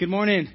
Good morning.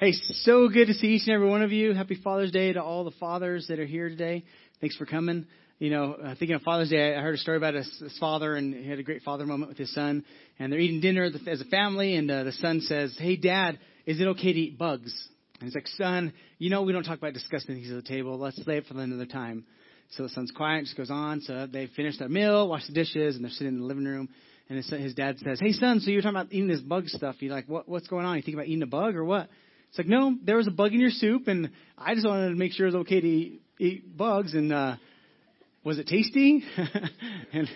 Hey, so good to see each and every one of you. Happy Father's Day to all the fathers that are here today. Thanks for coming. You know, thinking of Father's Day, I heard a story about his, his father, and he had a great father moment with his son. And they're eating dinner as a family, and uh, the son says, "Hey, Dad, is it okay to eat bugs?" And he's like, "Son, you know we don't talk about disgusting things at the table. Let's save it for another time." So the son's quiet, just goes on. So they finish their meal, wash the dishes, and they're sitting in the living room. And his, his dad says, "Hey son, so you're talking about eating this bug stuff? You like what? What's going on? You think about eating a bug or what?" It's like, "No, there was a bug in your soup, and I just wanted to make sure it was okay to eat, eat bugs." And uh, was it tasty? and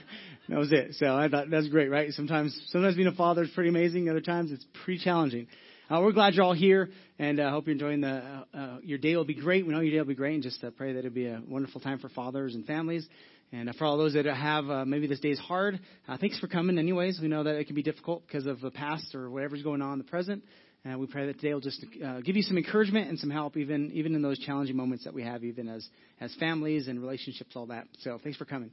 that was it. So I thought that's great, right? Sometimes, sometimes being a father is pretty amazing. Other times it's pretty challenging. Uh, we're glad you're all here, and I uh, hope you're enjoying the. Uh, uh, your day will be great. We know your day will be great, and just uh, pray that it'll be a wonderful time for fathers and families. And for all those that have, uh, maybe this day is hard, uh, thanks for coming anyways. We know that it can be difficult because of the past or whatever's going on in the present. And we pray that today will just uh, give you some encouragement and some help, even even in those challenging moments that we have, even as as families and relationships, all that. So thanks for coming.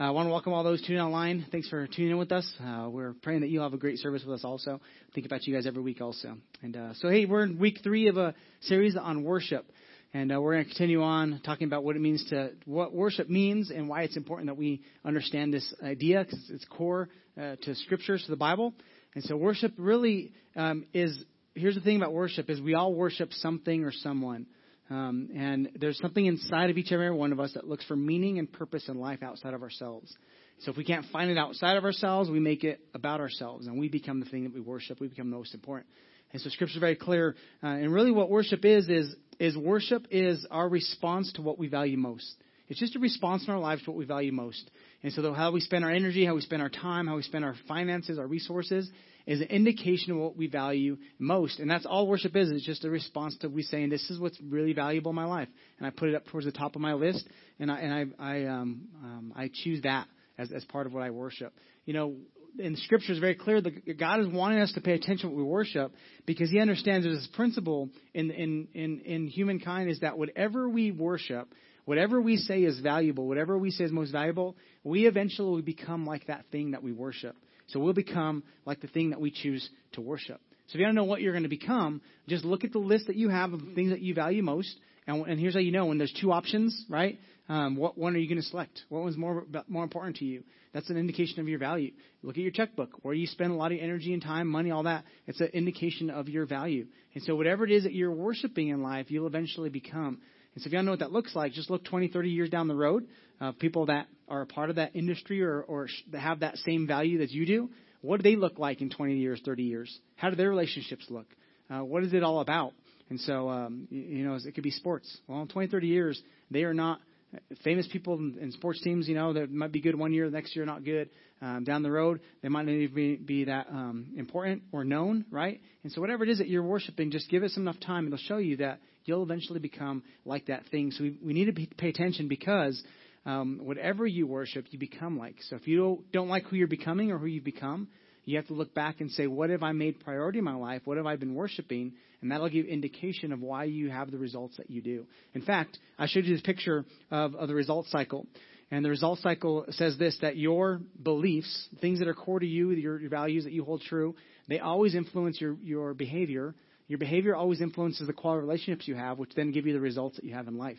Uh, I want to welcome all those tuning online. Thanks for tuning in with us. Uh, we're praying that you'll have a great service with us also. Think about you guys every week also. And uh, so, hey, we're in week three of a series on worship. And uh, we're going to continue on talking about what it means to what worship means and why it's important that we understand this idea because it's core uh, to scriptures to the Bible. And so worship really um, is. Here's the thing about worship: is we all worship something or someone. Um, and there's something inside of each and every one of us that looks for meaning and purpose in life outside of ourselves. So if we can't find it outside of ourselves, we make it about ourselves, and we become the thing that we worship. We become the most important. And so Scripture is very clear. Uh, and really, what worship is is is worship is our response to what we value most. It's just a response in our lives to what we value most. And so how we spend our energy, how we spend our time, how we spend our finances, our resources, is an indication of what we value most. And that's all worship is. It's just a response to we saying, this is what's really valuable in my life. And I put it up towards the top of my list, and I, and I, I, um, um, I choose that as, as part of what I worship. You know, in Scripture is very clear that God is wanting us to pay attention to what we worship because He understands there's this principle in, in, in, in humankind is that whatever we worship, whatever we say is valuable, whatever we say is most valuable, we eventually will become like that thing that we worship. So we'll become like the thing that we choose to worship. So if you don't know what you're going to become, just look at the list that you have of the things that you value most. And, and here's how you know when there's two options, right? Um, what one are you going to select? What one's more more important to you? That's an indication of your value. Look at your checkbook, where you spend a lot of energy and time, money, all that. It's an indication of your value. And so whatever it is that you're worshiping in life, you'll eventually become. And so if you don't know what that looks like, just look 20, 30 years down the road. Uh, people that are a part of that industry or, or have that same value that you do, what do they look like in 20 years, 30 years? How do their relationships look? Uh, what is it all about? And so, um, you know, it could be sports. Well, in 20, 30 years, they are not famous people in, sports teams, you know, that might be good one year, the next year not good. Um, down the road, they might not even be, be that um, important or known, right? And so whatever it is that you're worshiping, just give it enough time. It'll show you that you'll eventually become like that thing. So we, we need to be, pay attention because um, whatever you worship, you become like. So if you don't, don't like who you're becoming or who you've become, you have to look back and say, what have I made priority in my life? What have I been worshiping? And that'll give indication of why you have the results that you do. In fact, I showed you this picture of, of the results cycle. And the result cycle says this that your beliefs, things that are core to you, your, your values that you hold true, they always influence your, your behavior. Your behavior always influences the quality of relationships you have, which then give you the results that you have in life.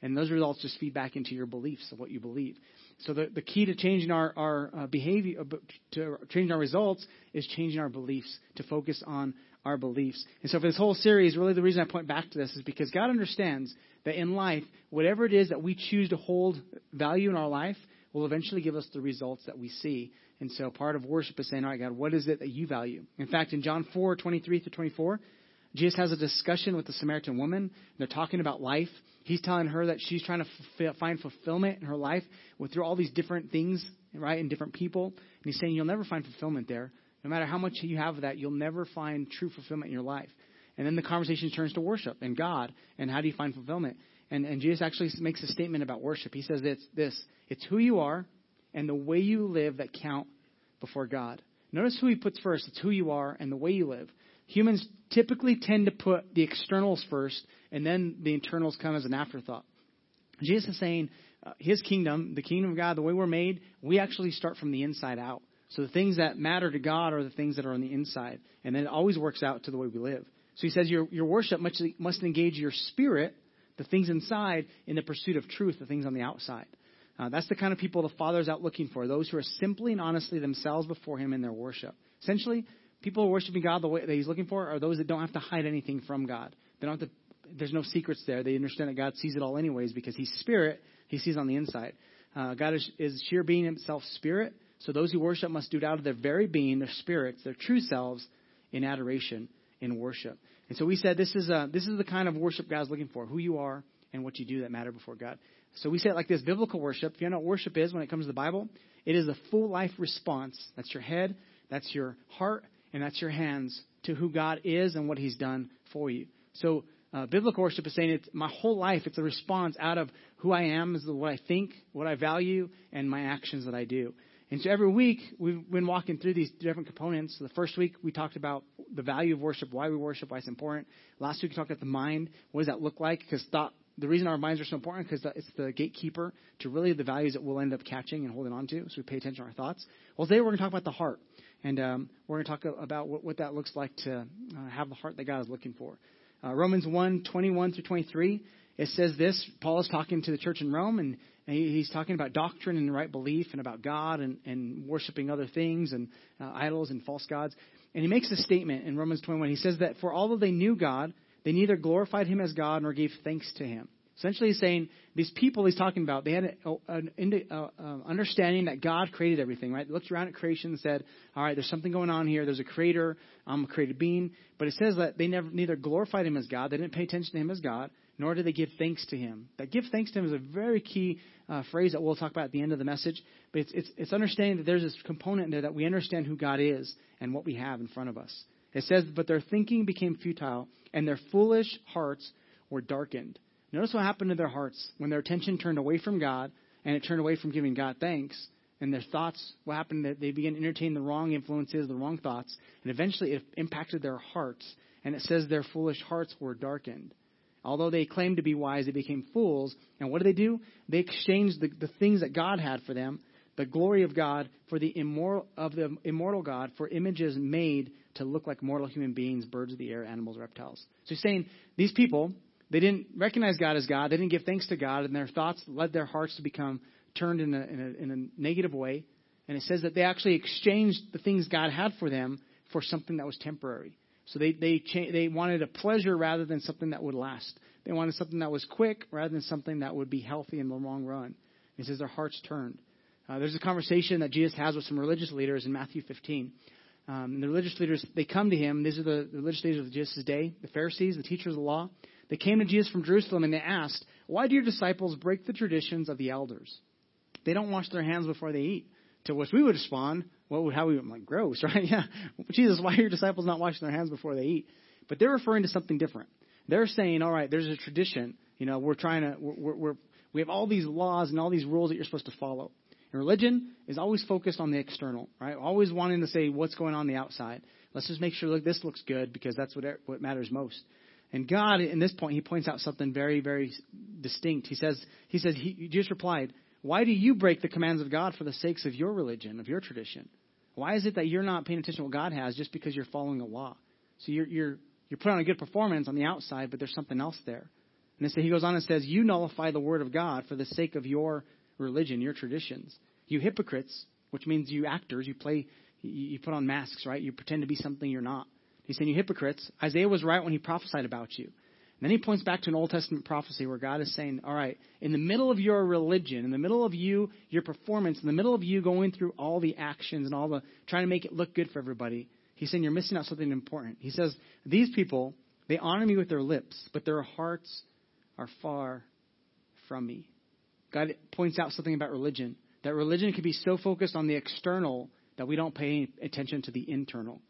And those results just feed back into your beliefs of what you believe. So the, the key to changing our, our uh, behavior, uh, to changing our results, is changing our beliefs, to focus on our beliefs. And so for this whole series, really the reason I point back to this is because God understands that in life, whatever it is that we choose to hold value in our life will eventually give us the results that we see. And so part of worship is saying, all right, God, what is it that you value? In fact, in John 4, 23 through 24, Jesus has a discussion with the Samaritan woman. They're talking about life. He's telling her that she's trying to f- find fulfillment in her life with through all these different things, right, and different people. And he's saying you'll never find fulfillment there. No matter how much you have of that, you'll never find true fulfillment in your life. And then the conversation turns to worship and God and how do you find fulfillment. And, and Jesus actually makes a statement about worship. He says it's this it's who you are and the way you live that count before God. Notice who he puts first. It's who you are and the way you live. Humans typically tend to put the externals first, and then the internals come as an afterthought. Jesus is saying uh, his kingdom, the kingdom of God, the way we're made, we actually start from the inside out. So the things that matter to God are the things that are on the inside. And then it always works out to the way we live. So he says your, your worship must, must engage your spirit, the things inside, in the pursuit of truth, the things on the outside. Uh, that's the kind of people the Father's out looking for, those who are simply and honestly themselves before Him in their worship. Essentially, people who are worshiping God the way that He's looking for are those that don't have to hide anything from God. They don't have to, there's no secrets there. They understand that God sees it all anyways because He's Spirit. He sees on the inside. Uh, God is, is sheer being Himself Spirit. So those who worship must do it out of their very being, their spirits, their true selves, in adoration, in worship. And so we said this is a, this is the kind of worship God's looking for: who you are and what you do that matter before God. So we say it like this biblical worship. If you know what worship is when it comes to the Bible, it is a full life response. That's your head, that's your heart, and that's your hands to who God is and what He's done for you. So uh, biblical worship is saying it's my whole life. It's a response out of who I am, is what I think, what I value, and my actions that I do. And so every week we've been walking through these different components. So the first week we talked about the value of worship, why we worship, why it's important. Last week we talked about the mind. What does that look like? Because thought the reason our minds are so important because it's the gatekeeper to really the values that we'll end up catching and holding on to. So we pay attention to our thoughts. Well, today we're going to talk about the heart, and um, we're going to talk about what, what, that looks like to uh, have the heart that God is looking for. Uh, Romans 1, 21 through 23, it says this. Paul is talking to the church in Rome, and, and he's talking about doctrine and right belief and about God and, and worshiping other things and uh, idols and false gods. And he makes a statement in Romans 21. He says that for although they knew God, they neither glorified him as God nor gave thanks to him. Essentially, he's saying these people he's talking about, they had an, an understanding that God created everything, right? They looked around at creation and said, all right, there's something going on here. There's a creator. I'm a created being. But it says that they never, neither glorified him as God. They didn't pay attention to him as God, nor did they give thanks to him. That give thanks to him is a very key uh, phrase that we'll talk about at the end of the message. But it's, it's, it's understanding that there's this component there that we understand who God is and what we have in front of us. It says, but their thinking became futile, and their foolish hearts were darkened. Notice what happened to their hearts when their attention turned away from God and it turned away from giving God thanks. And their thoughts, what happened? That they began to entertain the wrong influences, the wrong thoughts, and eventually it impacted their hearts. And it says their foolish hearts were darkened. Although they claimed to be wise, they became fools. And what did they do? They exchanged the, the things that God had for them, the glory of God, for the immoral of the immortal God, for images made to look like mortal human beings, birds of the air, animals, reptiles. So he's saying these people they didn't recognize God as God. They didn't give thanks to God, and their thoughts led their hearts to become turned in a, in a, in a negative way. And it says that they actually exchanged the things God had for them for something that was temporary. So they they cha- they wanted a pleasure rather than something that would last. They wanted something that was quick rather than something that would be healthy in the long run. It says their hearts turned. Uh, there's a conversation that Jesus has with some religious leaders in Matthew 15. Um, and the religious leaders they come to him. These are the, the religious leaders of Jesus' day, the Pharisees, the teachers of the law. They came to Jesus from Jerusalem and they asked, Why do your disciples break the traditions of the elders? They don't wash their hands before they eat. To which we would respond, Well, how we would like gross, right? Yeah. Jesus, why are your disciples not washing their hands before they eat? But they're referring to something different. They're saying, All right, there's a tradition. You know, we're trying to, we're, we're, we have all these laws and all these rules that you're supposed to follow. And religion is always focused on the external, right? Always wanting to say what's going on, on the outside. Let's just make sure look, this looks good because that's what what matters most. And God, in this point, he points out something very, very distinct. He says, he says, he just replied, why do you break the commands of God for the sakes of your religion, of your tradition? Why is it that you're not paying attention to what God has just because you're following a law? So you're, you're, you're putting on a good performance on the outside, but there's something else there. And so he goes on and says, you nullify the word of God for the sake of your religion, your traditions. You hypocrites, which means you actors, you play, you put on masks, right? You pretend to be something you're not. He's saying, You hypocrites, Isaiah was right when he prophesied about you. And then he points back to an Old Testament prophecy where God is saying, All right, in the middle of your religion, in the middle of you, your performance, in the middle of you going through all the actions and all the trying to make it look good for everybody, he's saying you're missing out something important. He says, These people, they honor me with their lips, but their hearts are far from me. God points out something about religion that religion can be so focused on the external that we don't pay attention to the internal.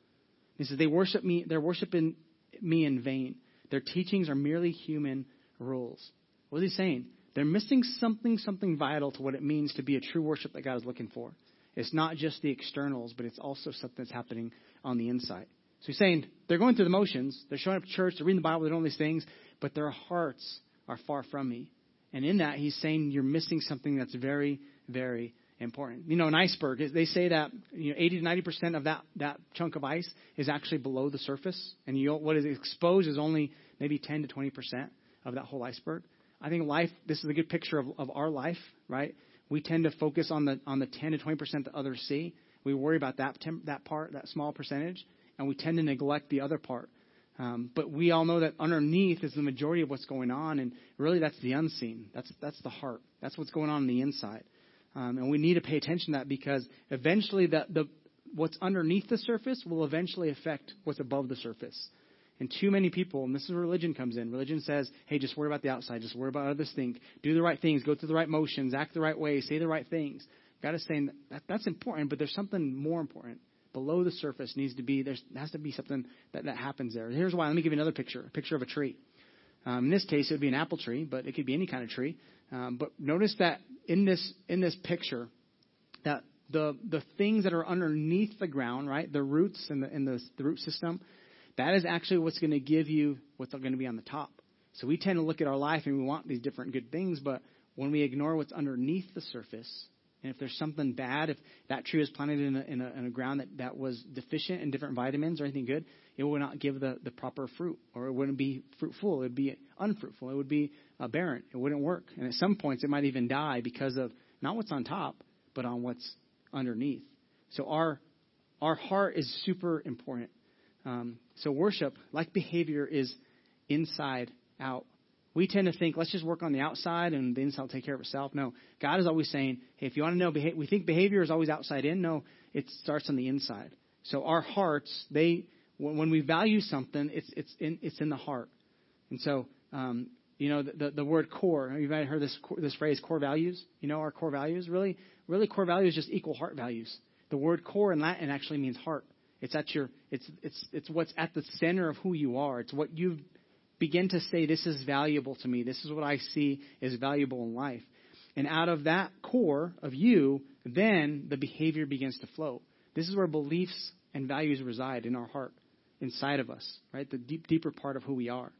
He says, they worship me, they're worshiping me in vain. Their teachings are merely human rules. What is he saying? They're missing something, something vital to what it means to be a true worship that God is looking for. It's not just the externals, but it's also something that's happening on the inside. So he's saying they're going through the motions, they're showing up to church, they're reading the Bible, they're doing all these things, but their hearts are far from me. And in that, he's saying you're missing something that's very, very important. You know, an iceberg, they say that you know, 80 to 90 percent of that, that chunk of ice is actually below the surface, and you, what is exposed is only maybe 10 to 20 percent of that whole iceberg. I think life, this is a good picture of, of our life, right? We tend to focus on the on the 10 to 20 percent that others see. We worry about that that part, that small percentage, and we tend to neglect the other part. Um, but we all know that underneath is the majority of what's going on, and really that's the unseen. That's that's the heart. That's what's going on on the inside. Um, and we need to pay attention to that because eventually the, the what's underneath the surface will eventually affect what's above the surface. And too many people, and this is where religion comes in. Religion says, hey, just worry about the outside, just worry about other things, do the right things, go through the right motions, act the right way, say the right things. God is saying that that's important, but there's something more important. Below the surface needs to be, there has to be something that, that happens there. Here's why. Let me give you another picture, a picture of a tree. Um, in this case, it would be an apple tree, but it could be any kind of tree. Um, but notice that in this in this picture, that the the things that are underneath the ground, right, the roots and the in the, the root system, that is actually what's going to give you what's going to be on the top. So we tend to look at our life and we want these different good things, but when we ignore what's underneath the surface, and if there's something bad, if that tree was planted in a, in a, in a ground that, that was deficient in different vitamins or anything good, it would not give the, the proper fruit, or it wouldn't be fruitful. It would be unfruitful. It would be uh, barren. It wouldn't work. And at some points, it might even die because of not what's on top, but on what's underneath. So our our heart is super important. Um, so worship, like behavior, is inside out. We tend to think, let's just work on the outside and the inside will take care of itself. No, God is always saying, hey, if you want to know, we think behavior is always outside in. No, it starts on the inside. So our hearts, they when we value something, it's it's in it's in the heart. And so, um, you know, the, the, the word core. You've heard this this phrase, core values. You know, our core values. Really, really, core values just equal heart values. The word core in Latin actually means heart. It's at your it's it's it's what's at the center of who you are. It's what you begin to say. This is valuable to me. This is what I see is valuable in life. And out of that core of you, then the behavior begins to flow. This is where beliefs and values reside in our heart inside of us, right? The deep, deeper part of who we are.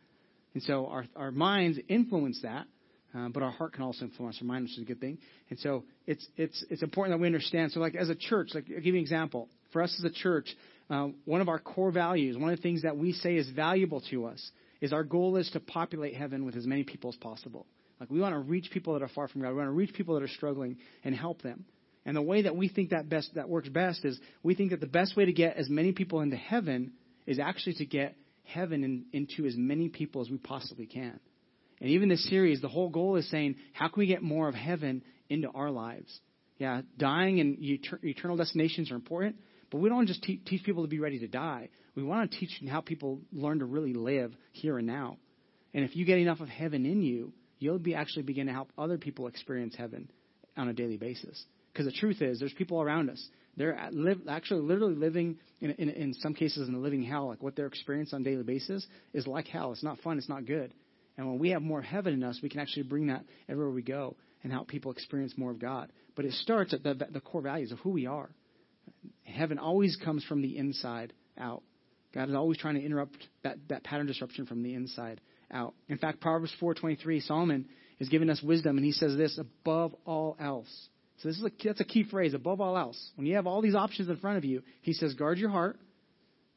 And so our, our minds influence that, uh, but our heart can also influence our mind, which is a good thing. And so it's, it's, it's important that we understand. So, like as a church, like I'll give you an example. For us as a church, uh, one of our core values, one of the things that we say is valuable to us, is our goal is to populate heaven with as many people as possible. Like we want to reach people that are far from God. We want to reach people that are struggling and help them. And the way that we think that best that works best is we think that the best way to get as many people into heaven is actually to get heaven in, into as many people as we possibly can. And even this series, the whole goal is saying, how can we get more of heaven into our lives? Yeah, dying and eternal destinations are important, but we don't just te- teach people to be ready to die. We want to teach how people learn to really live here and now. And if you get enough of heaven in you, you'll be actually begin to help other people experience heaven on a daily basis. Because the truth is, there's people around us they're actually literally living, in, in, in some cases, in a living hell. Like what they're experiencing on a daily basis is like hell. It's not fun. It's not good. And when we have more heaven in us, we can actually bring that everywhere we go and help people experience more of God. But it starts at the, the core values of who we are. Heaven always comes from the inside out. God is always trying to interrupt that, that pattern disruption from the inside out. In fact, Proverbs 4:23, Solomon is giving us wisdom, and he says this: above all else, so this is a, that's a key phrase, above all else. When you have all these options in front of you, he says, guard your heart.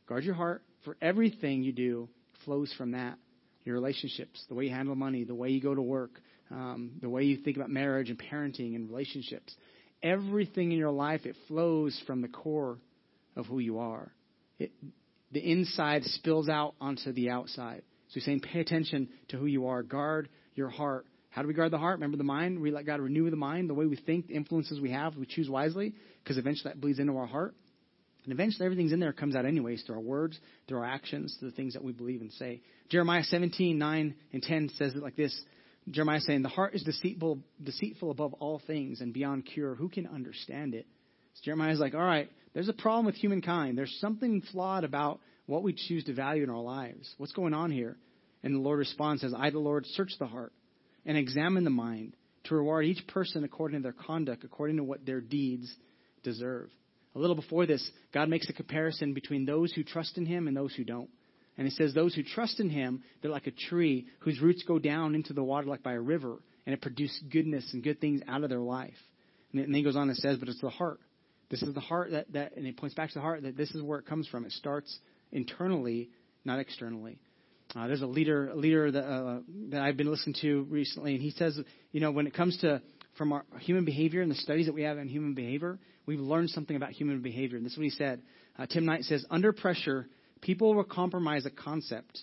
Guard your heart, for everything you do flows from that. Your relationships, the way you handle money, the way you go to work, um, the way you think about marriage and parenting and relationships. Everything in your life, it flows from the core of who you are. It, the inside spills out onto the outside. So he's saying, pay attention to who you are. Guard your heart how do we guard the heart? Remember the mind? We let God renew the mind, the way we think, the influences we have, we choose wisely, because eventually that bleeds into our heart. And eventually everything's in there comes out anyways through our words, through our actions, through the things that we believe and say. Jeremiah 17, 9 and 10 says it like this. Jeremiah saying, The heart is deceitful, deceitful above all things and beyond cure. Who can understand it? So Jeremiah's like, all right, there's a problem with humankind. There's something flawed about what we choose to value in our lives. What's going on here? And the Lord responds, says, I, the Lord, search the heart and examine the mind to reward each person according to their conduct, according to what their deeds deserve. A little before this, God makes a comparison between those who trust in Him and those who don't. And He says, Those who trust in Him, they're like a tree whose roots go down into the water like by a river, and it produces goodness and good things out of their life. And then he goes on and says, but it's the heart. This is the heart that, that and it points back to the heart that this is where it comes from. It starts internally, not externally. Uh, there's a leader, a leader that, uh, that I've been listening to recently, and he says, you know, when it comes to from our human behavior and the studies that we have on human behavior, we've learned something about human behavior. And this is what he said. Uh, Tim Knight says, under pressure, people will compromise a concept,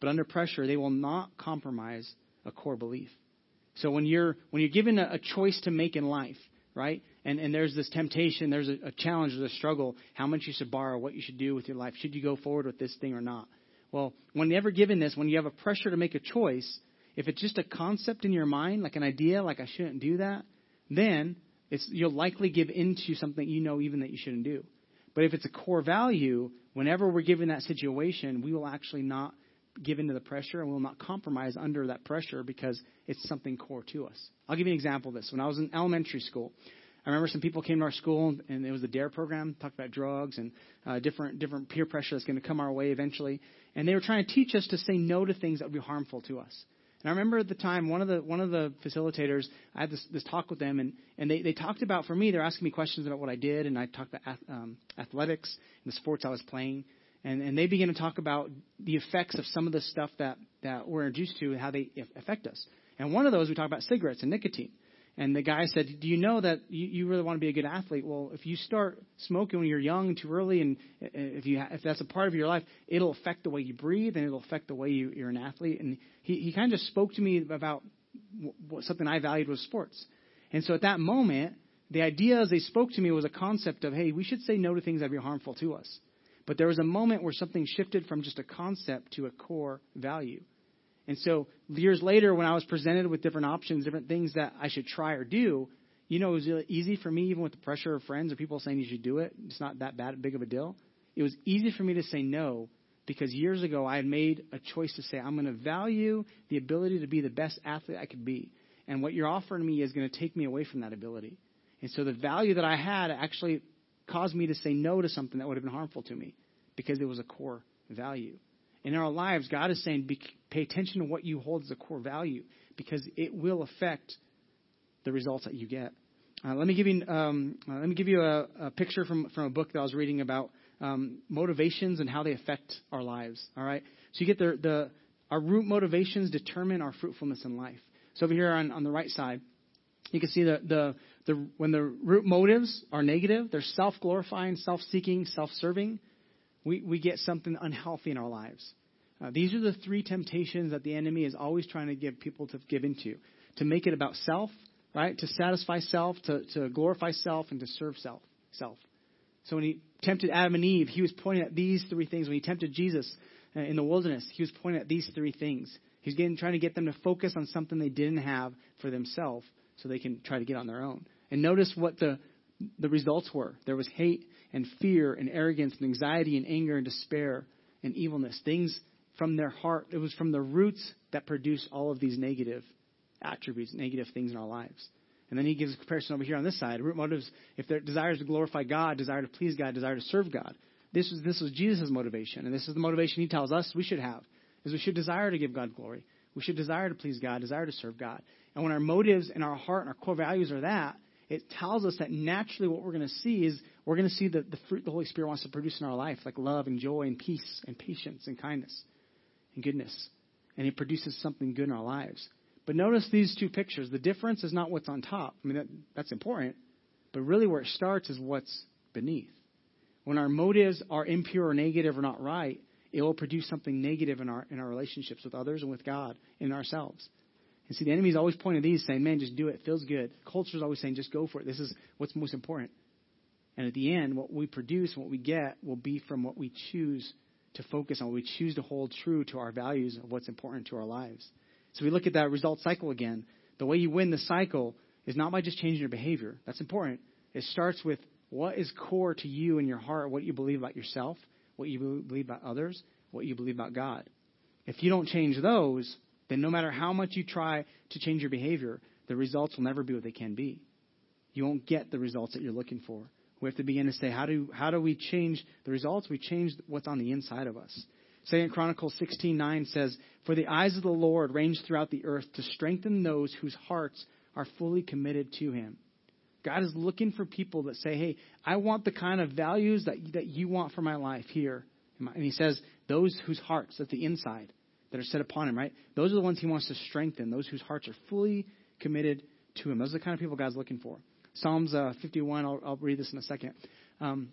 but under pressure, they will not compromise a core belief. So when you're when you're given a, a choice to make in life, right? And and there's this temptation, there's a, a challenge, there's a struggle. How much you should borrow, what you should do with your life? Should you go forward with this thing or not? Well, whenever given this, when you have a pressure to make a choice, if it's just a concept in your mind, like an idea, like I shouldn't do that, then it's, you'll likely give into something you know even that you shouldn't do. But if it's a core value, whenever we're given that situation, we will actually not give into the pressure and we will not compromise under that pressure because it's something core to us. I'll give you an example of this. When I was in elementary school, I remember some people came to our school, and it was the DARE program, talked about drugs and uh, different different peer pressure that's going to come our way eventually. And they were trying to teach us to say no to things that would be harmful to us. And I remember at the time, one of the one of the facilitators, I had this, this talk with them, and, and they, they talked about, for me, they're asking me questions about what I did, and I talked about um, athletics and the sports I was playing. And, and they began to talk about the effects of some of the stuff that, that we're introduced to and how they affect us. And one of those, we talked about cigarettes and nicotine. And the guy said, "Do you know that you, you really want to be a good athlete? Well, if you start smoking when you're young too early, and if you if that's a part of your life, it'll affect the way you breathe, and it'll affect the way you, you're an athlete." And he he kind of just spoke to me about what, something I valued was sports. And so at that moment, the idea as they spoke to me was a concept of, "Hey, we should say no to things that be harmful to us." But there was a moment where something shifted from just a concept to a core value. And so years later, when I was presented with different options, different things that I should try or do, you know, it was really easy for me, even with the pressure of friends or people saying you should do it. It's not that bad, big of a deal. It was easy for me to say no because years ago I had made a choice to say I'm going to value the ability to be the best athlete I could be, and what you're offering me is going to take me away from that ability. And so the value that I had actually caused me to say no to something that would have been harmful to me because it was a core value in our lives, God is saying, be, pay attention to what you hold as a core value because it will affect the results that you get. Uh, let me give you um, uh, let me give you a, a, picture from from a book that I was reading about um, motivations and how they affect our lives. All right, so you get the the our root motivations determine our fruitfulness in life. So over here on, on the right side, you can see the, the the when the root motives are negative, they're self glorifying, self seeking, self serving we, we get something unhealthy in our lives. Uh, these are the three temptations that the enemy is always trying to get people to give into to make it about self, right? To satisfy self, to, to glorify self, and to serve self. Self. So when he tempted Adam and Eve, he was pointing at these three things. When he tempted Jesus uh, in the wilderness, he was pointing at these three things. He's getting, trying to get them to focus on something they didn't have for themselves so they can try to get on their own. And notice what the, the results were. There was hate and fear and arrogance and anxiety and anger and despair and evilness. Things from their heart. It was from the roots that produced all of these negative attributes, negative things in our lives. And then he gives a comparison over here on this side. Root motives, if their desires to glorify God, desire to please God, desire to serve God. This was this was Jesus' motivation, and this is the motivation he tells us we should have, is we should desire to give God glory. We should desire to please God, desire to serve God. And when our motives and our heart and our core values are that, it tells us that naturally what we're going to see is we're going to see the, the fruit the Holy Spirit wants to produce in our life, like love and joy and peace and patience and kindness and goodness. And it produces something good in our lives. But notice these two pictures. The difference is not what's on top. I mean, that, that's important. But really, where it starts is what's beneath. When our motives are impure or negative or not right, it will produce something negative in our in our relationships with others and with God and ourselves. And see, the enemy's always pointing these, saying, man, just do it. It feels good. Culture's always saying, just go for it. This is what's most important. And at the end, what we produce, and what we get, will be from what we choose to focus on, what we choose to hold true to our values of what's important to our lives. So we look at that result cycle again. The way you win the cycle is not by just changing your behavior. That's important. It starts with what is core to you in your heart, what you believe about yourself, what you believe about others, what you believe about God. If you don't change those, then no matter how much you try to change your behavior, the results will never be what they can be. You won't get the results that you're looking for. We have to begin to say, how do, how do we change the results? We change what's on the inside of us. Second Chronicles 16:9 says, "For the eyes of the Lord range throughout the earth to strengthen those whose hearts are fully committed to Him." God is looking for people that say, hey, I want the kind of values that, that you want for my life here. And he says, those whose hearts, at the inside, that are set upon him, right? Those are the ones he wants to strengthen, those whose hearts are fully committed to him. Those are the kind of people God's looking for. Psalms uh, 51, I'll, I'll, read this in a second. Um,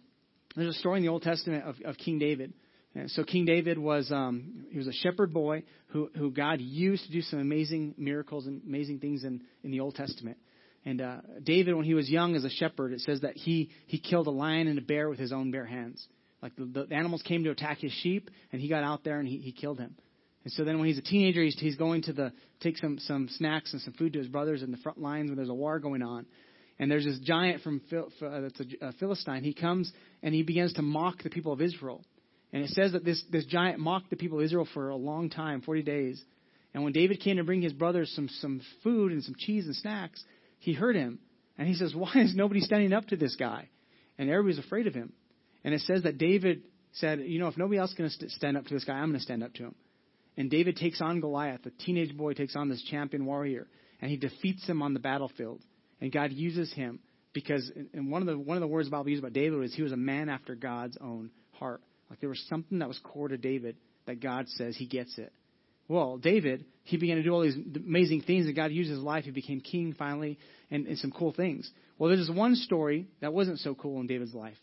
there's a story in the Old Testament of, of King David. And so King David was um, he was a shepherd boy who who God used to do some amazing miracles and amazing things in in the Old Testament. And uh, David, when he was young as a shepherd, it says that he he killed a lion and a bear with his own bare hands. Like the, the animals came to attack his sheep, and he got out there and he, he killed him. And so then when he's a teenager, he's, he's going to the take some some snacks and some food to his brothers in the front lines when there's a war going on. And there's this giant from uh, that's a, a Philistine. He comes and he begins to mock the people of Israel. And it says that this this giant mocked the people of Israel for a long time, 40 days. And when David came to bring his brothers some some food and some cheese and snacks, he heard him. And he says, Why is nobody standing up to this guy? And everybody's afraid of him. And it says that David said, You know, if nobody else is going to stand up to this guy, I'm going to stand up to him. And David takes on Goliath. The teenage boy takes on this champion warrior, and he defeats him on the battlefield. And God uses him because, and one of the one of the words the Bible used about David was he was a man after God's own heart. Like there was something that was core to David that God says he gets it. Well, David, he began to do all these amazing things, and God used his life. He became king finally, and, and some cool things. Well, there's this one story that wasn't so cool in David's life.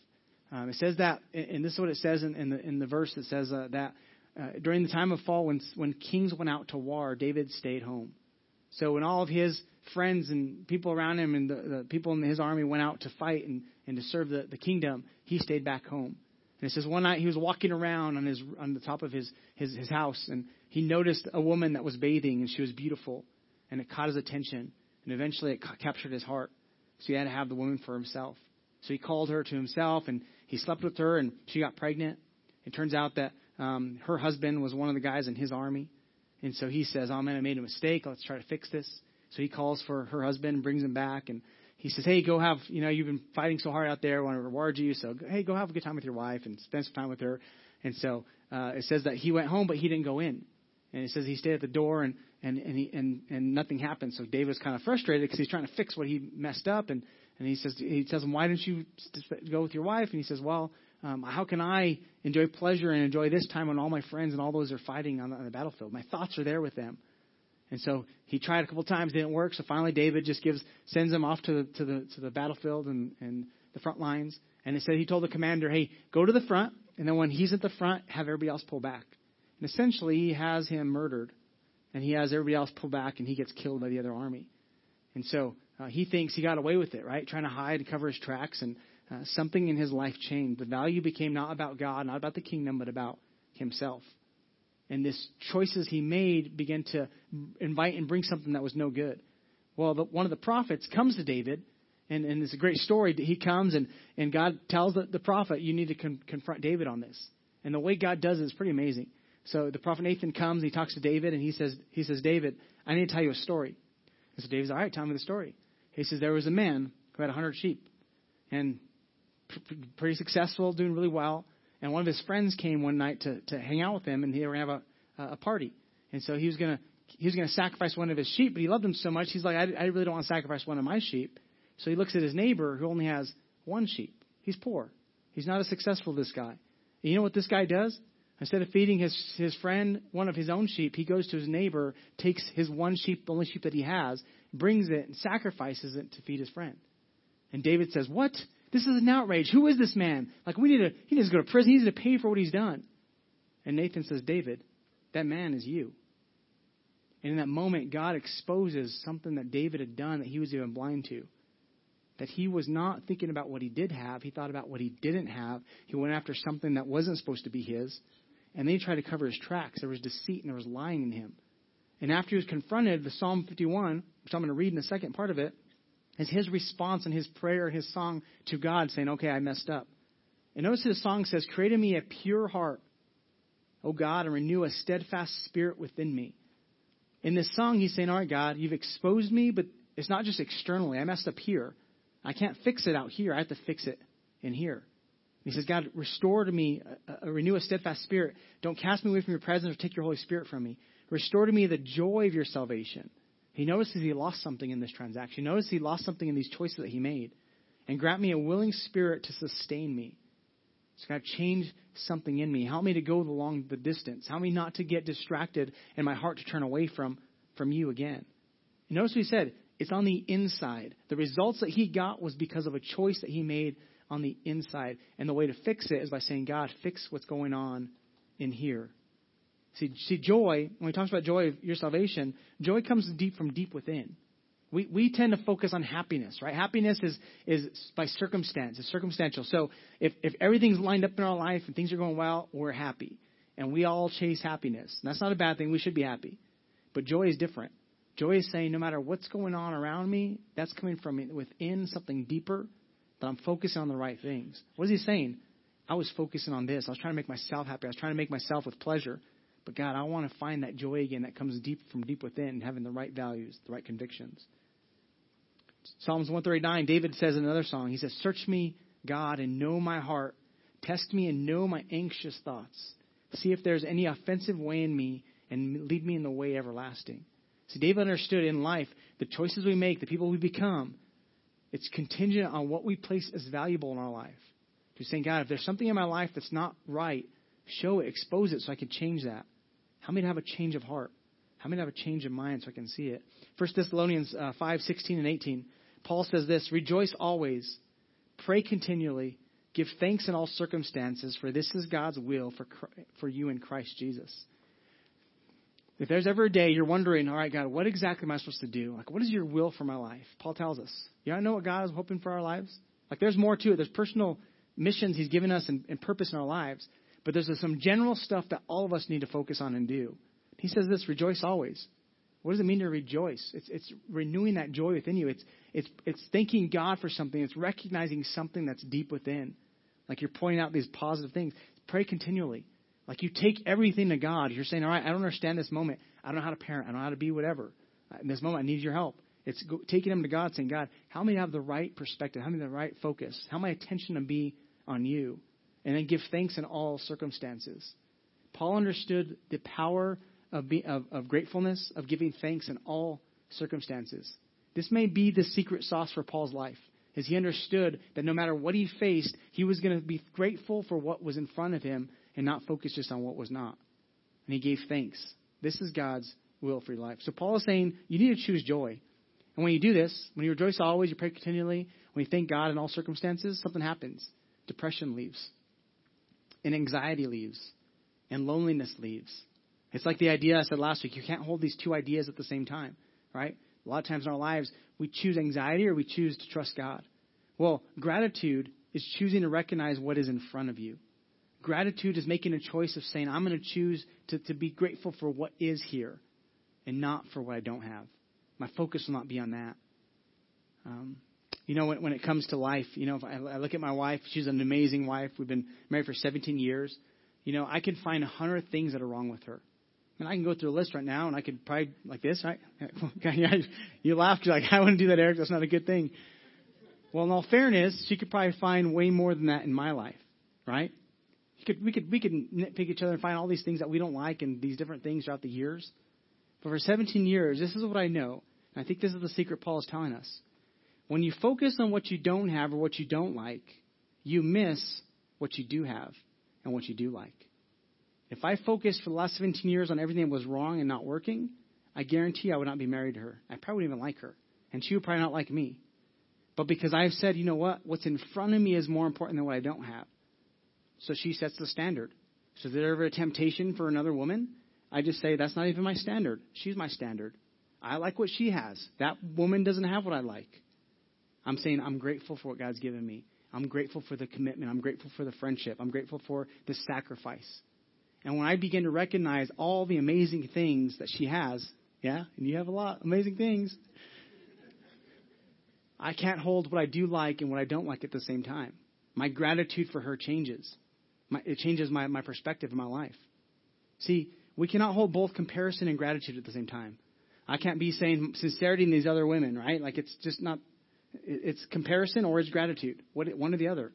Um, it says that, and this is what it says in, in the in the verse that says uh, that uh, during the time of fall, when, when kings went out to war, David stayed home. So when all of his friends and people around him and the, the people in his army went out to fight and, and to serve the, the kingdom, he stayed back home. And it says one night he was walking around on his on the top of his, his, his house and he noticed a woman that was bathing and she was beautiful and it caught his attention and eventually it ca- captured his heart. So he had to have the woman for himself. So he called her to himself and he slept with her and she got pregnant. It turns out that um, her husband was one of the guys in his army. And so he says, Oh man, I made a mistake. Let's try to fix this. So he calls for her husband and brings him back. And he says, Hey, go have, you know, you've been fighting so hard out there. I want to reward you. So, hey, go have a good time with your wife and spend some time with her. And so uh, it says that he went home, but he didn't go in. And it says he stayed at the door and, and, and, he, and, and nothing happened. So David was kind of frustrated because he's trying to fix what he messed up. And, and he says, he tells him, Why didn't you go with your wife? And he says, Well, um, how can I enjoy pleasure and enjoy this time when all my friends and all those are fighting on the, on the battlefield? My thoughts are there with them. And so he tried a couple times, didn't work. So finally, David just gives sends him off to the to the to the battlefield and and the front lines. And it said he told the commander, "Hey, go to the front, and then when he's at the front, have everybody else pull back." And essentially, he has him murdered, and he has everybody else pull back, and he gets killed by the other army. And so uh, he thinks he got away with it, right? Trying to hide and cover his tracks, and uh, something in his life changed. The value became not about God, not about the kingdom, but about himself. And this choices he made began to invite and bring something that was no good. Well, the, one of the prophets comes to David, and, and it's a great story. He comes and, and God tells the, the prophet, you need to con- confront David on this. And the way God does it is pretty amazing. So the prophet Nathan comes, and he talks to David, and he says, he says, David, I need to tell you a story. And so David's, all right, tell me the story. He says, there was a man who had a hundred sheep. And pretty successful, doing really well. And one of his friends came one night to, to hang out with him, and they were to have a, a party. And so he was to he was to sacrifice one of his sheep, but he loved him so much, he's like, I, I really don't want to sacrifice one of my sheep. So he looks at his neighbor who only has one sheep. He's poor. He's not as successful, as this guy. And you know what this guy does? Instead of feeding his, his friend one of his own sheep, he goes to his neighbor, takes his one sheep, the only sheep that he has, brings it, and sacrifices it to feed his friend. And David says, What? This is an outrage. Who is this man? Like, we need to, he needs to go to prison. He needs to pay for what he's done. And Nathan says, David, that man is you. And in that moment, God exposes something that David had done that he was even blind to. That he was not thinking about what he did have, he thought about what he didn't have. He went after something that wasn't supposed to be his. And then he tried to cover his tracks. There was deceit and there was lying in him. And after he was confronted, the Psalm 51, which I'm going to read in the second part of it, is his response and his prayer and his song to God, saying, Okay, I messed up. And notice his song says, Create in me a pure heart, O God, and renew a steadfast spirit within me. In this song, he's saying, All right, God, you've exposed me, but it's not just externally. I messed up here. I can't fix it out here. I have to fix it in here. He says, God, restore to me, a, a, renew a steadfast spirit. Don't cast me away from your presence or take your Holy Spirit from me. Restore to me the joy of your salvation. He notices he lost something in this transaction. He notices he lost something in these choices that he made. and grant me a willing spirit to sustain me. So God, change something in me. Help me to go along the distance. Help me not to get distracted and my heart to turn away from, from you again. And notice what he said. It's on the inside. The results that he got was because of a choice that he made on the inside. And the way to fix it is by saying, God, fix what's going on in here. See, see, joy, when he talks about joy of your salvation, joy comes deep from deep within. We, we tend to focus on happiness, right? Happiness is, is by circumstance, it's circumstantial. So if, if everything's lined up in our life and things are going well, we're happy. And we all chase happiness. And that's not a bad thing. We should be happy. But joy is different. Joy is saying no matter what's going on around me, that's coming from within something deeper, that I'm focusing on the right things. What is he saying? I was focusing on this. I was trying to make myself happy. I was trying to make myself with pleasure. But God, I want to find that joy again that comes deep from deep within, having the right values, the right convictions. Psalms 139, David says in another song, he says, Search me, God, and know my heart. Test me and know my anxious thoughts. See if there's any offensive way in me and lead me in the way everlasting. See, David understood in life the choices we make, the people we become, it's contingent on what we place as valuable in our life. He's saying, God, if there's something in my life that's not right, show it, expose it so I can change that. How many have a change of heart? How many have a change of mind so I can see it? 1 Thessalonians uh, 5, 16 and 18. Paul says this Rejoice always, pray continually, give thanks in all circumstances, for this is God's will for, for you in Christ Jesus. If there's ever a day you're wondering, all right, God, what exactly am I supposed to do? Like, what is your will for my life? Paul tells us. You know what God is hoping for our lives? Like, there's more to it. There's personal missions He's given us and, and purpose in our lives. But there's some general stuff that all of us need to focus on and do. He says this rejoice always. What does it mean to rejoice? It's, it's renewing that joy within you. It's, it's, it's thanking God for something. It's recognizing something that's deep within. Like you're pointing out these positive things. Pray continually. Like you take everything to God. You're saying, all right, I don't understand this moment. I don't know how to parent. I don't know how to be whatever. Uh, in this moment, I need your help. It's go, taking them to God, saying, God, may I have the right perspective? May I have the right focus? How my attention to be on you? And then give thanks in all circumstances. Paul understood the power of, be, of, of gratefulness, of giving thanks in all circumstances. This may be the secret sauce for Paul's life, as he understood that no matter what he faced, he was going to be grateful for what was in front of him and not focus just on what was not. And he gave thanks. This is God's will for your life. So Paul is saying you need to choose joy. And when you do this, when you rejoice always, you pray continually, when you thank God in all circumstances, something happens. Depression leaves, and anxiety leaves, and loneliness leaves. It's like the idea I said last week you can't hold these two ideas at the same time, right? A lot of times in our lives, we choose anxiety or we choose to trust God. Well, gratitude is choosing to recognize what is in front of you. Gratitude is making a choice of saying, I'm going to choose to, to be grateful for what is here and not for what I don't have. My focus will not be on that. Um, you know, when, when it comes to life, you know, if I, I look at my wife, she's an amazing wife. We've been married for 17 years. You know, I can find a hundred things that are wrong with her. And I can go through a list right now, and I could probably like this, right? you laughed, you're like, I wouldn't do that, Eric. That's not a good thing. Well, in all fairness, she could probably find way more than that in my life, right? Could, we could we could nitpick each other and find all these things that we don't like and these different things throughout the years. But for 17 years, this is what I know. And I think this is the secret Paul is telling us. When you focus on what you don't have or what you don't like, you miss what you do have and what you do like. If I focused for the last 17 years on everything that was wrong and not working, I guarantee I would not be married to her. I probably wouldn't even like her. And she would probably not like me. But because I've said, you know what? What's in front of me is more important than what I don't have. So she sets the standard. So is there ever a temptation for another woman? I just say, that's not even my standard. She's my standard. I like what she has. That woman doesn't have what I like. I'm saying I'm grateful for what God's given me. I'm grateful for the commitment. I'm grateful for the friendship. I'm grateful for the sacrifice. And when I begin to recognize all the amazing things that she has, yeah, and you have a lot amazing things, I can't hold what I do like and what I don't like at the same time. My gratitude for her changes. My, it changes my, my perspective in my life. See, we cannot hold both comparison and gratitude at the same time. I can't be saying sincerity in these other women, right? Like it's just not. It's comparison or it's gratitude. What one or the other.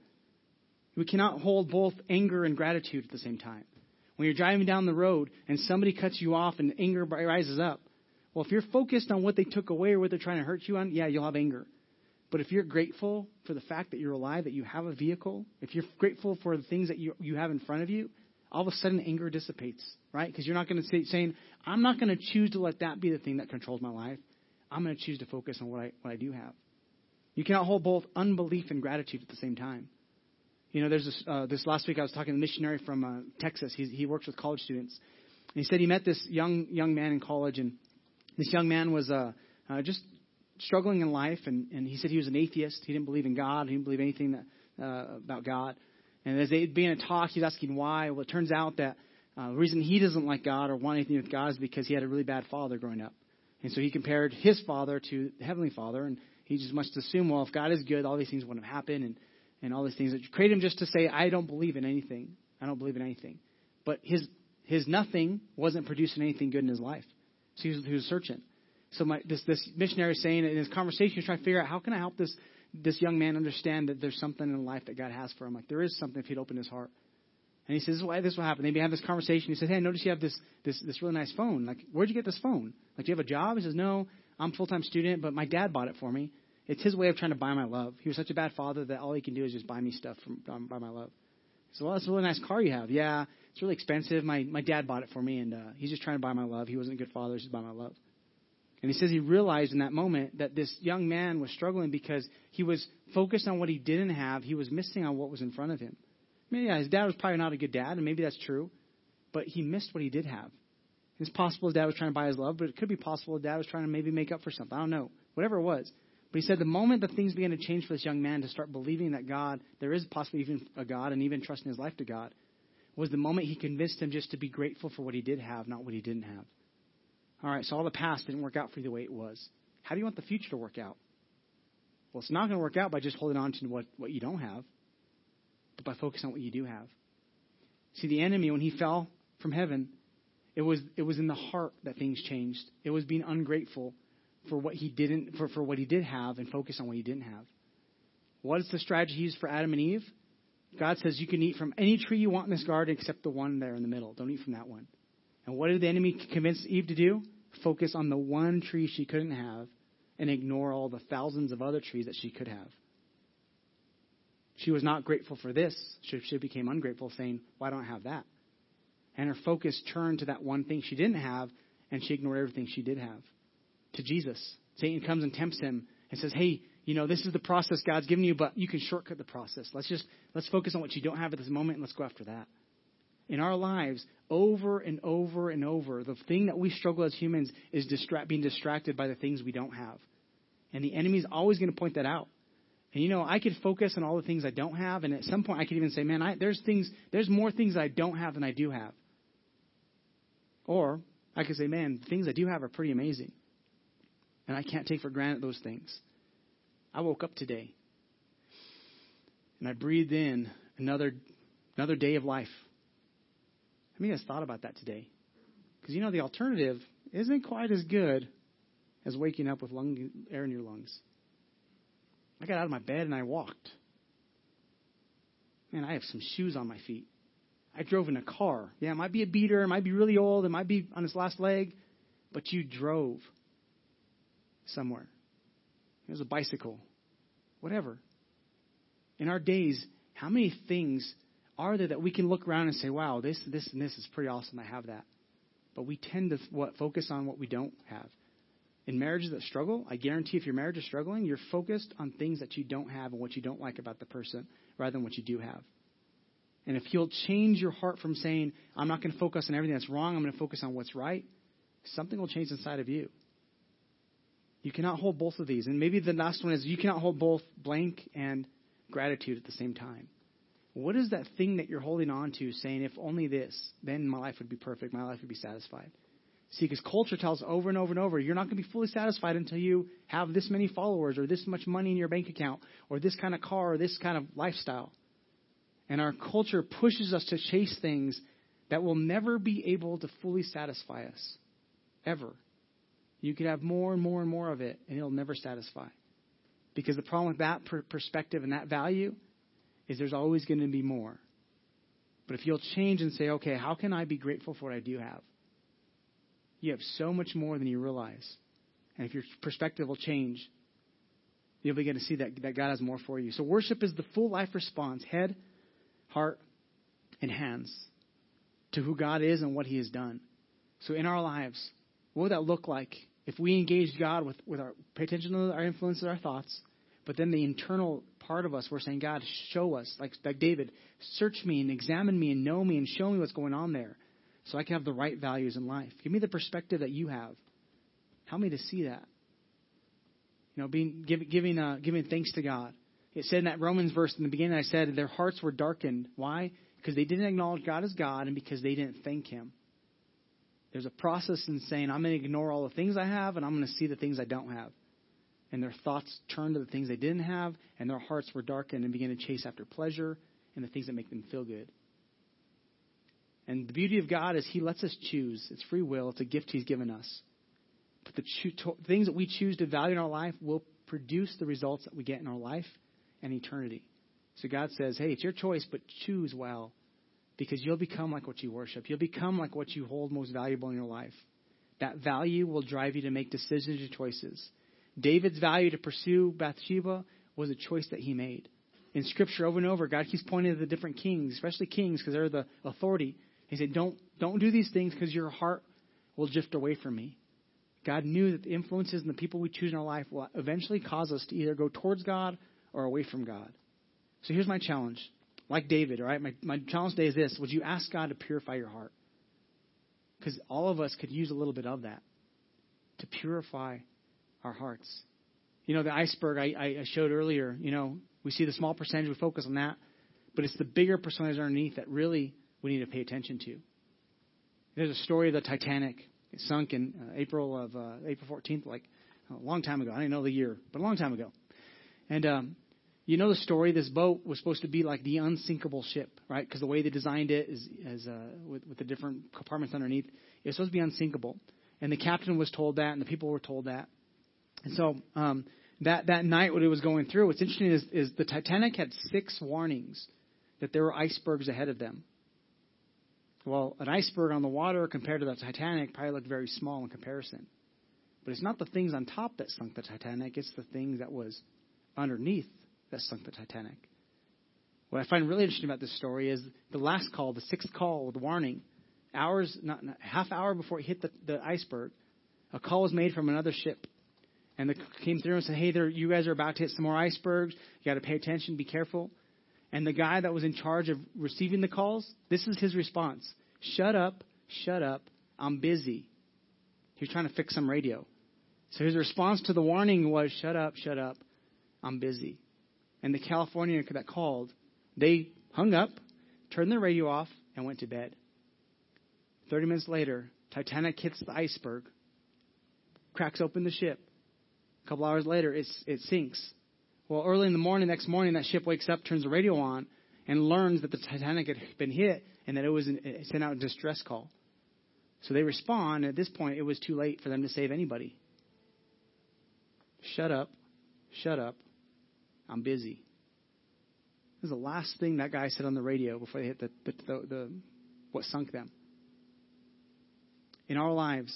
We cannot hold both anger and gratitude at the same time. When you're driving down the road and somebody cuts you off and anger rises up, well, if you're focused on what they took away or what they're trying to hurt you on, yeah, you'll have anger. But if you're grateful for the fact that you're alive, that you have a vehicle, if you're grateful for the things that you, you have in front of you, all of a sudden anger dissipates, right? Because you're not going to say, saying, I'm not going to choose to let that be the thing that controls my life. I'm going to choose to focus on what I, what I do have. You cannot hold both unbelief and gratitude at the same time. You know, there's this, uh, this last week I was talking to a missionary from uh, Texas. He's, he works with college students. And he said he met this young young man in college, and this young man was uh, uh, just struggling in life. And, and he said he was an atheist. He didn't believe in God. He didn't believe anything that, uh, about God. And as they'd be in a talk, he's asking why. Well, it turns out that uh, the reason he doesn't like God or want anything with God is because he had a really bad father growing up. And so he compared his father to the Heavenly Father, and he just must assume, well, if God is good, all these things wouldn't have happened, and, and all these things. That create him just to say, I don't believe in anything. I don't believe in anything. But his his nothing wasn't producing anything good in his life. So he was, he was searching. So my, this this missionary is saying in his conversation, he's trying to figure out how can I help this this young man understand that there's something in life that God has for him. Like there is something if he'd open his heart. And he says, "Why this will happen?" Maybe have this conversation. He says, "Hey, I notice you have this this this really nice phone. Like, where'd you get this phone? Like, do you have a job?" He says, "No, I'm a full time student, but my dad bought it for me. It's his way of trying to buy my love. He was such a bad father that all he can do is just buy me stuff from um, buy my love." Says, "Well, that's a really nice car you have. Yeah, it's really expensive. My my dad bought it for me, and uh, he's just trying to buy my love. He wasn't a good father; he's just buy my love." And he says he realized in that moment that this young man was struggling because he was focused on what he didn't have. He was missing on what was in front of him. Mean, yeah, his dad was probably not a good dad, and maybe that's true, but he missed what he did have. It's possible his dad was trying to buy his love, but it could be possible his dad was trying to maybe make up for something. I don't know. Whatever it was. But he said the moment that things began to change for this young man to start believing that God, there is possibly even a God, and even trusting his life to God, was the moment he convinced him just to be grateful for what he did have, not what he didn't have. All right, so all the past didn't work out for you the way it was. How do you want the future to work out? Well, it's not going to work out by just holding on to what, what you don't have, but by focusing on what you do have. See, the enemy, when he fell from heaven, it was, it was in the heart that things changed. It was being ungrateful for what he didn't for, for what he did have and focus on what he didn't have. What is the strategy used for Adam and Eve? God says you can eat from any tree you want in this garden except the one there in the middle. Don't eat from that one. And what did the enemy convince Eve to do? Focus on the one tree she couldn't have and ignore all the thousands of other trees that she could have. She was not grateful for this. She, she became ungrateful, saying, Why don't I have that? And her focus turned to that one thing she didn't have, and she ignored everything she did have. To Jesus. Satan comes and tempts him and says, Hey, you know, this is the process God's given you, but you can shortcut the process. Let's just let's focus on what you don't have at this moment and let's go after that. In our lives, over and over and over, the thing that we struggle as humans is distract, being distracted by the things we don't have. And the enemy's always going to point that out. And you know, I could focus on all the things I don't have, and at some point I could even say, man, I, there's things, there's more things I don't have than I do have. Or I could say, man, things I do have are pretty amazing. And I can't take for granted those things. I woke up today and I breathed in another another day of life. Of you guys thought about that today? Because you know the alternative isn't quite as good as waking up with lung, air in your lungs. I got out of my bed and I walked. Man, I have some shoes on my feet. I drove in a car. Yeah, it might be a beater, it might be really old, it might be on its last leg, but you drove somewhere. It was a bicycle. Whatever. In our days, how many things are there that we can look around and say, wow, this, this, and this is pretty awesome. I have that. But we tend to what, focus on what we don't have. In marriages that struggle, I guarantee if your marriage is struggling, you're focused on things that you don't have and what you don't like about the person rather than what you do have. And if you'll change your heart from saying, I'm not going to focus on everything that's wrong, I'm going to focus on what's right, something will change inside of you. You cannot hold both of these. And maybe the last one is you cannot hold both blank and gratitude at the same time. What is that thing that you're holding on to saying, if only this, then my life would be perfect, my life would be satisfied? See, because culture tells over and over and over, you're not going to be fully satisfied until you have this many followers or this much money in your bank account or this kind of car or this kind of lifestyle. And our culture pushes us to chase things that will never be able to fully satisfy us. Ever. You could have more and more and more of it, and it'll never satisfy. Because the problem with that per- perspective and that value is there's always going to be more. But if you'll change and say, okay, how can I be grateful for what I do have? You have so much more than you realize. And if your perspective will change, you'll begin to see that, that God has more for you. So worship is the full life response, head, heart, and hands to who God is and what He has done. So in our lives, what would that look like if we engage God with, with our pay attention to our influences, our thoughts, but then the internal part of us, we're saying, God, show us, like, like David, search me and examine me and know me and show me what's going on there so I can have the right values in life. Give me the perspective that you have. Help me to see that. You know, being giving giving, uh, giving thanks to God. It said in that Romans verse in the beginning, I said their hearts were darkened. Why? Because they didn't acknowledge God as God and because they didn't thank Him. There's a process in saying, I'm going to ignore all the things I have and I'm going to see the things I don't have. And their thoughts turned to the things they didn't have, and their hearts were darkened and began to chase after pleasure and the things that make them feel good. And the beauty of God is He lets us choose. It's free will, it's a gift He's given us. But the cho- things that we choose to value in our life will produce the results that we get in our life and eternity. So God says, hey, it's your choice, but choose well because you'll become like what you worship. You'll become like what you hold most valuable in your life. That value will drive you to make decisions and choices. David's value to pursue Bathsheba was a choice that he made. In Scripture, over and over, God keeps pointing to the different kings, especially kings, because they're the authority. He said, "Don't don't do these things because your heart will drift away from me." God knew that the influences and the people we choose in our life will eventually cause us to either go towards God or away from God. So here's my challenge. Like David, all right? My, my challenge today is this Would you ask God to purify your heart? Because all of us could use a little bit of that to purify our hearts. You know, the iceberg I, I showed earlier, you know, we see the small percentage, we focus on that, but it's the bigger percentage underneath that really we need to pay attention to. There's a story of the Titanic. It sunk in uh, April of uh, April 14th, like a long time ago. I didn't know the year, but a long time ago. And um, you know the story. This boat was supposed to be like the unsinkable ship, right? Because the way they designed it is, is uh, with, with the different compartments underneath, it was supposed to be unsinkable. And the captain was told that, and the people were told that. And so um, that that night, what it was going through, what's interesting is, is the Titanic had six warnings that there were icebergs ahead of them. Well, an iceberg on the water compared to the Titanic probably looked very small in comparison. But it's not the things on top that sunk the Titanic, it's the things that was underneath that sunk the Titanic. What I find really interesting about this story is the last call, the sixth call with warning, hours, not, not half hour before it hit the, the iceberg, a call was made from another ship. And they came through and said, hey, there, you guys are about to hit some more icebergs. You got to pay attention, be careful. And the guy that was in charge of receiving the calls, this is his response Shut up, shut up, I'm busy. He was trying to fix some radio. So his response to the warning was, Shut up, shut up, I'm busy. And the Californian that called, they hung up, turned their radio off, and went to bed. 30 minutes later, Titanic hits the iceberg, cracks open the ship. A couple hours later, it sinks. Well, early in the morning, next morning, that ship wakes up, turns the radio on, and learns that the Titanic had been hit and that it was it sent out a distress call. So they respond. At this point, it was too late for them to save anybody. Shut up. Shut up. I'm busy. This is the last thing that guy said on the radio before they hit the, the, the, the what sunk them. In our lives,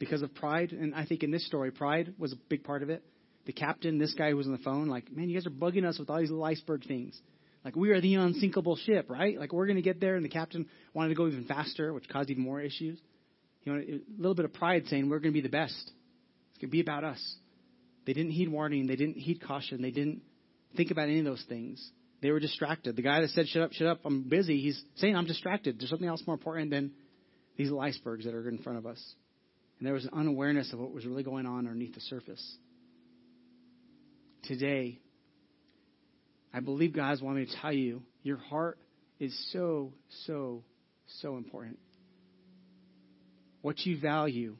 because of pride, and I think in this story, pride was a big part of it the captain, this guy who was on the phone, like, man, you guys are bugging us with all these little iceberg things. Like, we are the unsinkable ship, right? Like, we're going to get there. And the captain wanted to go even faster, which caused even more issues. You know, a little bit of pride saying we're going to be the best. It's going to be about us. They didn't heed warning. They didn't heed caution. They didn't think about any of those things. They were distracted. The guy that said, shut up, shut up, I'm busy, he's saying, I'm distracted. There's something else more important than these little icebergs that are in front of us. And there was an unawareness of what was really going on underneath the surface today, I believe God's wanting me to tell you your heart is so, so, so important. What you value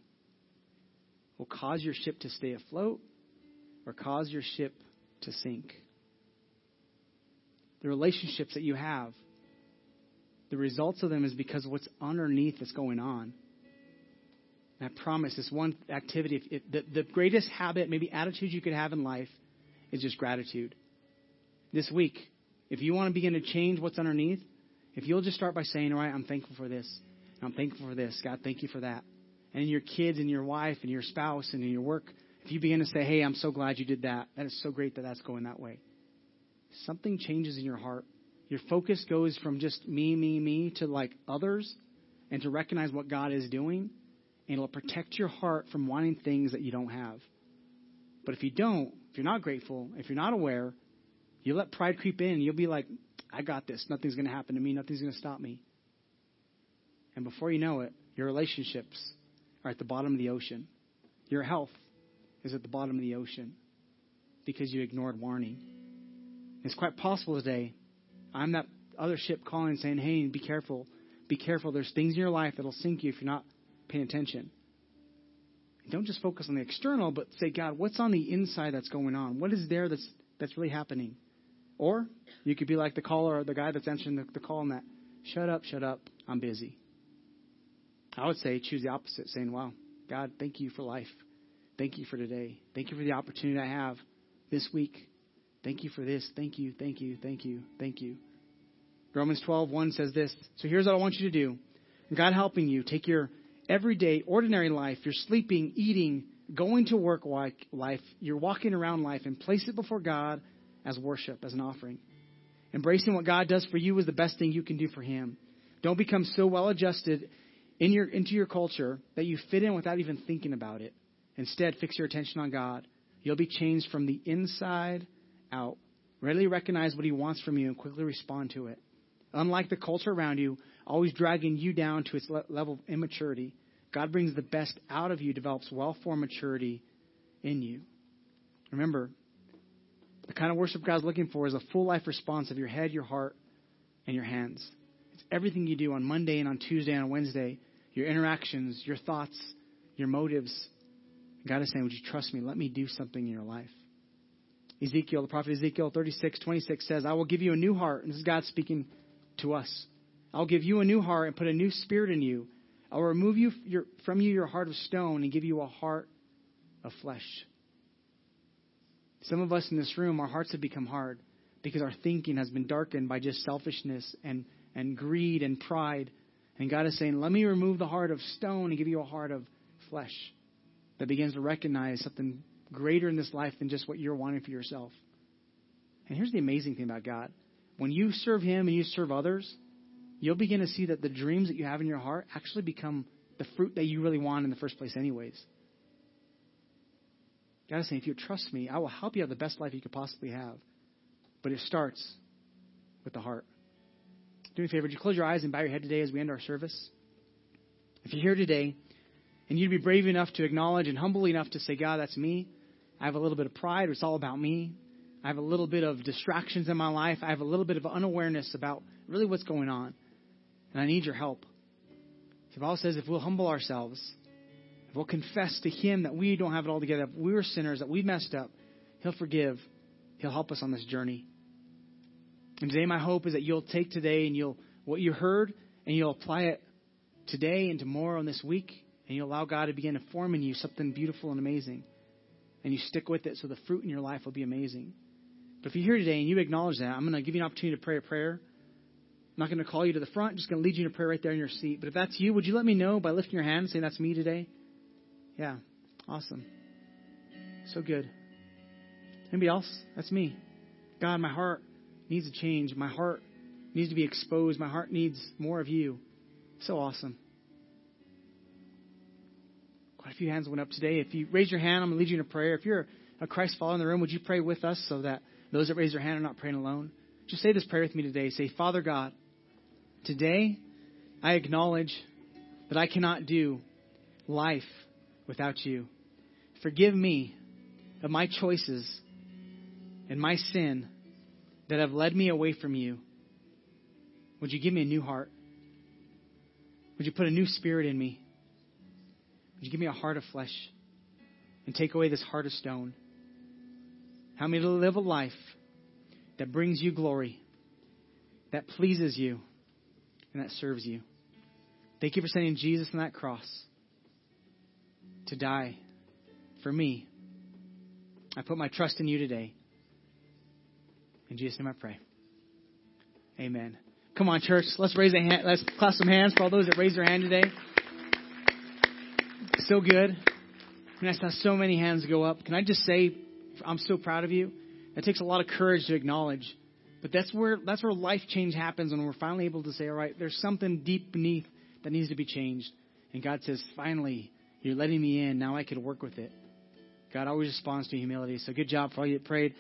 will cause your ship to stay afloat or cause your ship to sink. The relationships that you have, the results of them is because of what's underneath that's going on. And I promise this one activity, if, if the, the greatest habit, maybe attitude you could have in life is just gratitude. This week, if you want to begin to change what's underneath, if you'll just start by saying, All right, I'm thankful for this. I'm thankful for this. God, thank you for that. And your kids and your wife and your spouse and in your work if you begin to say, hey, I'm so glad you did that, that is so great that that's going that way, something changes in your heart. Your focus goes from just me, me, me to like others and to recognize what God is doing, and it'll protect your heart from wanting things that you don't have. But if you don't, you're not grateful, if you're not aware, you let pride creep in, you'll be like, I got this. Nothing's going to happen to me. Nothing's going to stop me. And before you know it, your relationships are at the bottom of the ocean. Your health is at the bottom of the ocean because you ignored warning. It's quite possible today. I'm that other ship calling saying, hey, be careful. Be careful. There's things in your life that'll sink you if you're not paying attention. Don't just focus on the external, but say, God, what's on the inside that's going on? What is there that's, that's really happening? Or you could be like the caller or the guy that's answering the, the call and that, shut up, shut up, I'm busy. I would say choose the opposite, saying, wow, God, thank you for life. Thank you for today. Thank you for the opportunity I have this week. Thank you for this. Thank you, thank you, thank you, thank you. Romans 12, 1 says this. So here's what I want you to do. God helping you, take your everyday, ordinary life, your sleeping, eating, going to work life, you're walking around life, and place it before God as worship, as an offering. Embracing what God does for you is the best thing you can do for Him. Don't become so well adjusted in your, into your culture that you fit in without even thinking about it. Instead, fix your attention on God. You'll be changed from the inside out. Readily recognize what He wants from you and quickly respond to it. Unlike the culture around you, always dragging you down to its level of immaturity, God brings the best out of you, develops well formed maturity in you. Remember, the kind of worship God's looking for is a full life response of your head, your heart, and your hands. It's everything you do on Monday and on Tuesday and on Wednesday, your interactions, your thoughts, your motives. God is saying, Would you trust me? Let me do something in your life. Ezekiel, the prophet Ezekiel 36, 26 says, I will give you a new heart. And this is God speaking to us. I'll give you a new heart and put a new spirit in you. I'll remove you your, from you your heart of stone and give you a heart of flesh. Some of us in this room, our hearts have become hard because our thinking has been darkened by just selfishness and, and greed and pride. And God is saying, Let me remove the heart of stone and give you a heart of flesh that begins to recognize something greater in this life than just what you're wanting for yourself. And here's the amazing thing about God when you serve Him and you serve others, you'll begin to see that the dreams that you have in your heart actually become the fruit that you really want in the first place, anyways. God is saying, if you trust me, I will help you have the best life you could possibly have. But it starts with the heart. Do me a favor, would you close your eyes and bow your head today as we end our service? If you're here today and you'd be brave enough to acknowledge and humble enough to say, God, that's me. I have a little bit of pride. It's all about me. I have a little bit of distractions in my life. I have a little bit of unawareness about really what's going on. And I need your help. The Bible says if we'll humble ourselves, if we'll confess to Him that we don't have it all together, if we're sinners, that we messed up, He'll forgive. He'll help us on this journey. And today, my hope is that you'll take today and you'll what you heard and you'll apply it today and tomorrow and this week, and you'll allow God to begin to form in you something beautiful and amazing. And you stick with it so the fruit in your life will be amazing. But if you're here today and you acknowledge that, I'm going to give you an opportunity to pray a prayer. I'm not going to call you to the front, I'm just going to lead you in a prayer right there in your seat. But if that's you, would you let me know by lifting your hand and saying, That's me today? Yeah. Awesome. So good. Anybody else? That's me. God, my heart needs to change. My heart needs to be exposed. My heart needs more of you. So awesome. Quite a few hands went up today. If you raise your hand, I'm going to lead you in a prayer. If you're a Christ follower in the room, would you pray with us so that those that raise their hand are not praying alone? Just say this prayer with me today. Say, Father God, today I acknowledge that I cannot do life without you. Forgive me of my choices and my sin that have led me away from you. Would you give me a new heart? Would you put a new spirit in me? Would you give me a heart of flesh and take away this heart of stone? Help me to live a life that brings you glory, that pleases you, and that serves you. Thank you for sending Jesus on that cross to die for me. I put my trust in you today. In Jesus' name I pray. Amen. Come on, church. Let's raise a hand. Let's clap some hands for all those that raised their hand today. So good. And I saw so many hands go up. Can I just say, I'm so proud of you. It takes a lot of courage to acknowledge. But that's where that's where life change happens when we're finally able to say, all right, there's something deep beneath that needs to be changed. And God says, finally, you're letting me in. Now I can work with it. God always responds to humility. So good job for all you prayed.